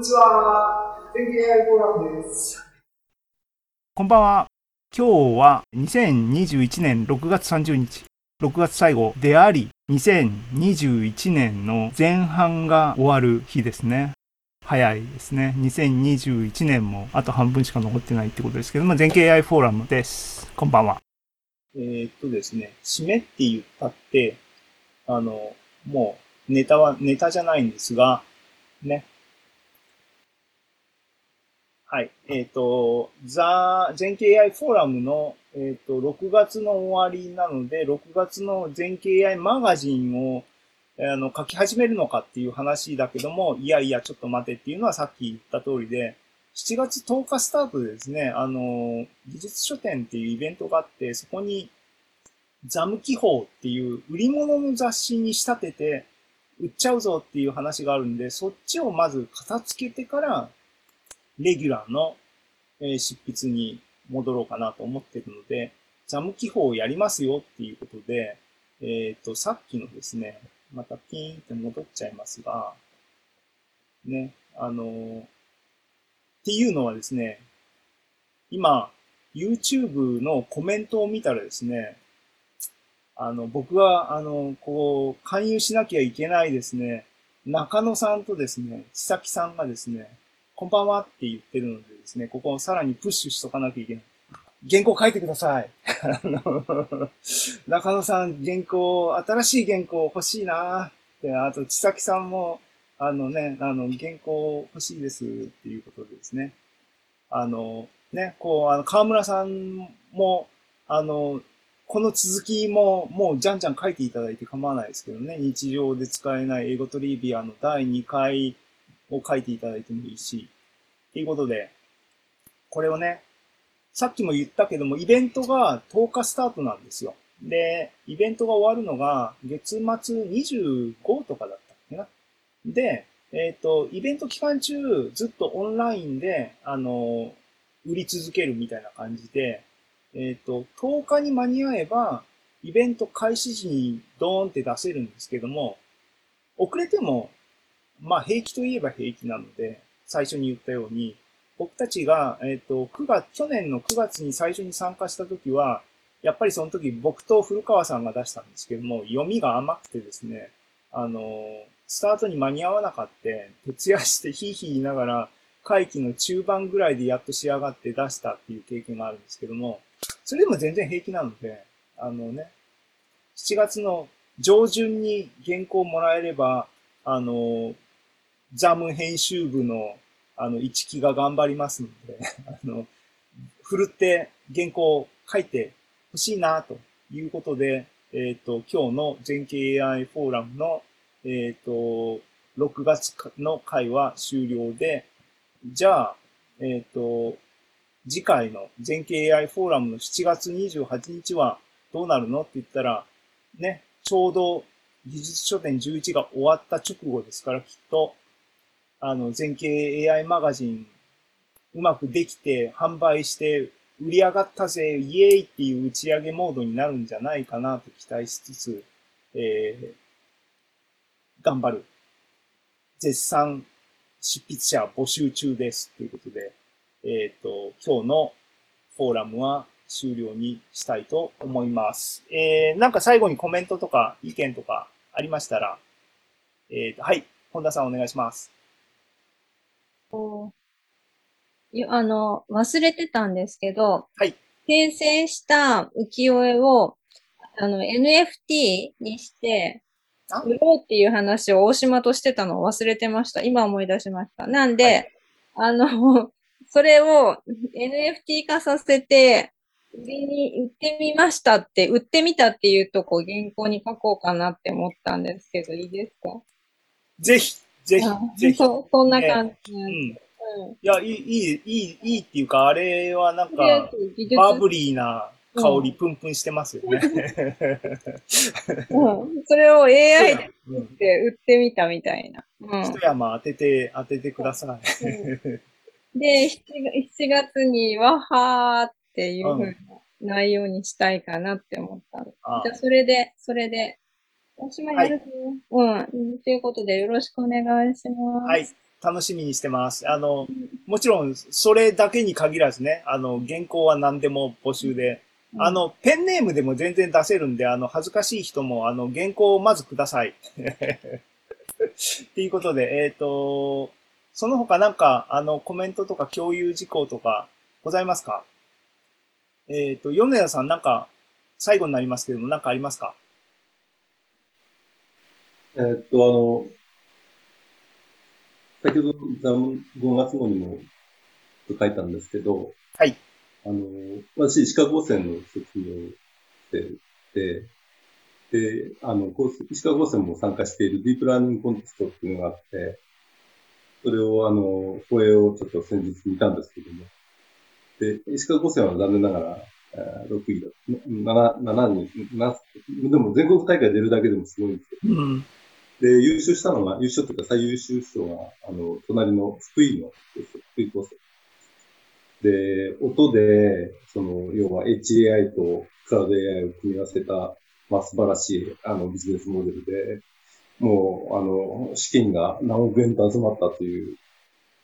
にちは。天気 AI フォーラムです。こんばんは。今日は2021年6月30日、6月最後であり、2021年の前半が終わる日ですね。早いですね。2021年もあと半分しか残ってないってことですけども、全景 AI フォーラムです。こんばんは。えー、っとですね、締めって言ったって、あの、もうネタはネタじゃないんですが、ね。はい。えっ、ー、と、ザ、全景 AI フォーラムの、えっ、ー、と、6月の終わりなので、6月の全景 AI マガジンを、あの、書き始めるのかっていう話だけども、いやいや、ちょっと待てっていうのはさっき言った通りで、7月10日スタートでですね、あの、技術書店っていうイベントがあって、そこに、ザム記法っていう売り物の雑誌に仕立てて、売っちゃうぞっていう話があるんで、そっちをまず片付けてから、レギュラーの、執筆に戻ろうかなと思ってるので、ザム記法をやりますよっていうことで、えっ、ー、と、さっきのですね、またピーンって戻っちゃいますが、ね、あの、っていうのはですね、今、YouTube のコメントを見たらですね、あの、僕が、あの、こう、勧誘しなきゃいけないですね、中野さんとですね、千崎さんがですね、こんばんはって言ってるのでですね、ここをさらにプッシュしとかなきゃいけない。原稿書いてください。中野さん、原稿、新しい原稿欲しいなで、あと、千崎さんも、あのね、あの、原稿欲しいですっていうことでですね。あの、ね、こう、あの、河村さんも、あの、この続きももうじゃんじゃん書いていただいて構わないですけどね。日常で使えない英語トリビアの第2回を書いていただいてもいいし。ということで、これをね、さっきも言ったけども、イベントが10日スタートなんですよ。で、イベントが終わるのが月末25とかだったっけな。で、えっ、ー、と、イベント期間中ずっとオンラインで、あの、売り続けるみたいな感じで、えっ、ー、と、10日に間に合えば、イベント開始時にドーンって出せるんですけども、遅れても、まあ平気といえば平気なので、最初に言ったように、僕たちが、えっ、ー、と、9月、去年の9月に最初に参加した時は、やっぱりその時僕と古川さんが出したんですけども、読みが甘くてですね、あの、スタートに間に合わなかった、徹夜してヒーヒー言いながら、会期の中盤ぐらいでやっと仕上がって出したっていう経験があるんですけども、それでも全然平気なので、あのね、7月の上旬に原稿もらえれば、あの、ザム編集部の、あの、一期が頑張りますので、あの、ふるって原稿を書いてほしいな、ということで、えっ、ー、と、今日の全景 AI フォーラムの、えっ、ー、と、6月の回は終了で、じゃあ、えっ、ー、と、次回の全景 AI フォーラムの7月28日はどうなるのって言ったら、ね、ちょうど技術書店11が終わった直後ですから、きっと、あの、全景 AI マガジン、うまくできて、販売して、売り上がったぜ、イエーイっていう打ち上げモードになるんじゃないかなと期待しつつ、えー、頑張る。絶賛執筆者募集中ですということで、えっ、ー、と、今日のフォーラムは終了にしたいと思います。えー、なんか最後にコメントとか意見とかありましたら、えー、と、はい、本田さんお願いします。あの、忘れてたんですけど、はい。訂正した浮世絵を、あの、NFT にして、売ろうっていう話を大島としてたのを忘れてました。今思い出しました。なんで、はい、あの、それを NFT 化させて、売りに売ってみましたって、売ってみたっていうとこ原稿に書こうかなって思ったんですけど、いいですか？ぜひ、ぜひ、ぜひ。そそんな感じ、ね、うん。いや、いい、いい、いい、いいっていうか、あれはなんか、バブリーな香りプンプンしてますよね。うん、それを AI で売って売ってみたみたいな。うん、一山当てて、当ててください。うんで、7, 月にわはーっていうふうな内容にしたいかなって思ったの。じゃあ、それで、それで、おしまいやるぞ、はい、うん。ということで、よろしくお願いします。はい。楽しみにしてます。あの、もちろん、それだけに限らずね、あの、原稿は何でも募集で、あの、ペンネームでも全然出せるんで、あの、恥ずかしい人も、あの、原稿をまずください。っていうことで、えっ、と、その他なんか、あの、コメントとか共有事項とかございますか？えっ、と、米田さんなんか、最後になりますけども、なんかありますか？えーっと、あの、先ほど5月号にも書いたんですけど、はい。あの、私、石川高専の卒業生で、で、あの、石川高専も参加しているディープラーニングコンテストっていうのがあって、それを、あの、放映をちょっと先日見たんですけども、で、石川高専は残念ながら、えー6位だ、7、7人、なでも全国大会出るだけでもすごいんですけど、うん。で、優勝したのが、優勝というか最優秀賞が、あの、隣の福井の、福井高専。で、音で、その、要は HAI とクラウド AI を組み合わせた、まあ素晴らしい、あの、ビジネスモデルで、もう、あの、資金が何億円と集まったという、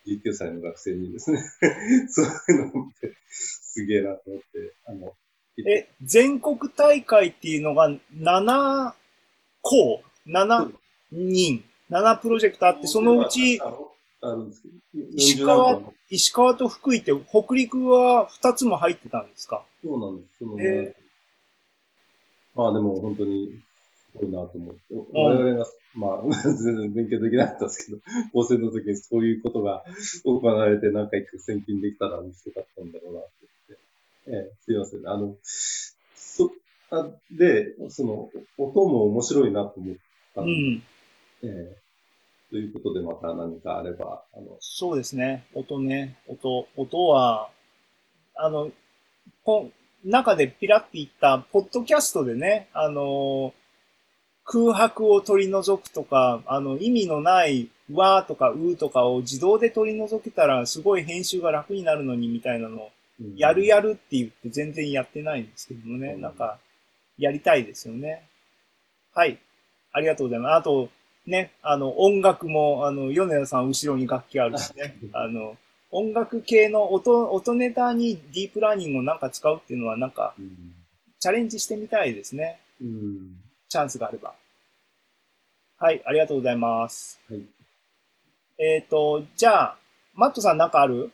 19歳の学生にですね、そういうのを見て、すげえなと思って、あの、え、全国大会っていうのが7校、7人、7プロジェクトあって、そのうち、石川40何個石川と福井って、北陸は2つも入ってたんですか？そうなんです。そのへまあでも本当にすごいなと思って、我々が、まあ 全然勉強できなかったですけど、高専の時にそういうことが行われて何か一回選金できたら面白かったんだろうなって言って、ええ、すいません。あの、そ、あで、その、音も面白いなと思ったで、うんん。ええ、ということでまた何かあれば、あの、そうですね。音ね。音。音は、あの、こ中でピラッて言った、ポッドキャストでね、あの、空白を取り除くとか、あの、意味のないわーとかうーとかを自動で取り除けたら、すごい編集が楽になるのにみたいなのやるやるって言って全然やってないんですけどもね、うんなんか、やりたいですよね。はい。ありがとうございます。あと、ね、あの、音楽も、あの、米田さん後ろに楽器あるしね、あの、音楽系の音、音ネタにディープラーニングをなんか使うっていうのはなんか、うん。チャレンジしてみたいですね。うん。チャンスがあれば。はい、ありがとうございます。はい。えっ、と、じゃあ、マットさんなんかある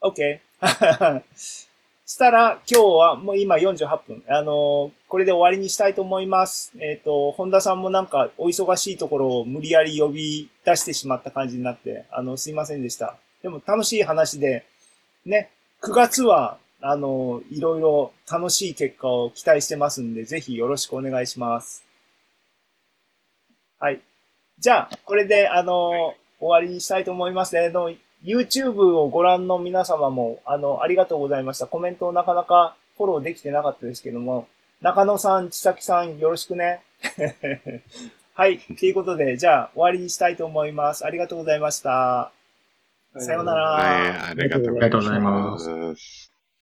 ?OK。したら、今日はもう今48分。あのこれで終わりにしたいと思います。えっ、と、本田さんもなんかお忙しいところを無理やり呼び出してしまった感じになって、あの、すいませんでした。でも楽しい話で、ね、9月は、あのいろいろ楽しい結果を期待してますんで、ぜひよろしくお願いします。はい。じゃあ、これで、あの、終わりにしたいと思います。あの、YouTube をご覧の皆様も、あの、ありがとうございました。コメントをなかなかフォローできてなかったですけども、中野さん、千崎さん、よろしくね。はい。ということで、じゃあ、終わりにしたいと思います。ありがとうございました。さようなら。はい、ありがとうございます。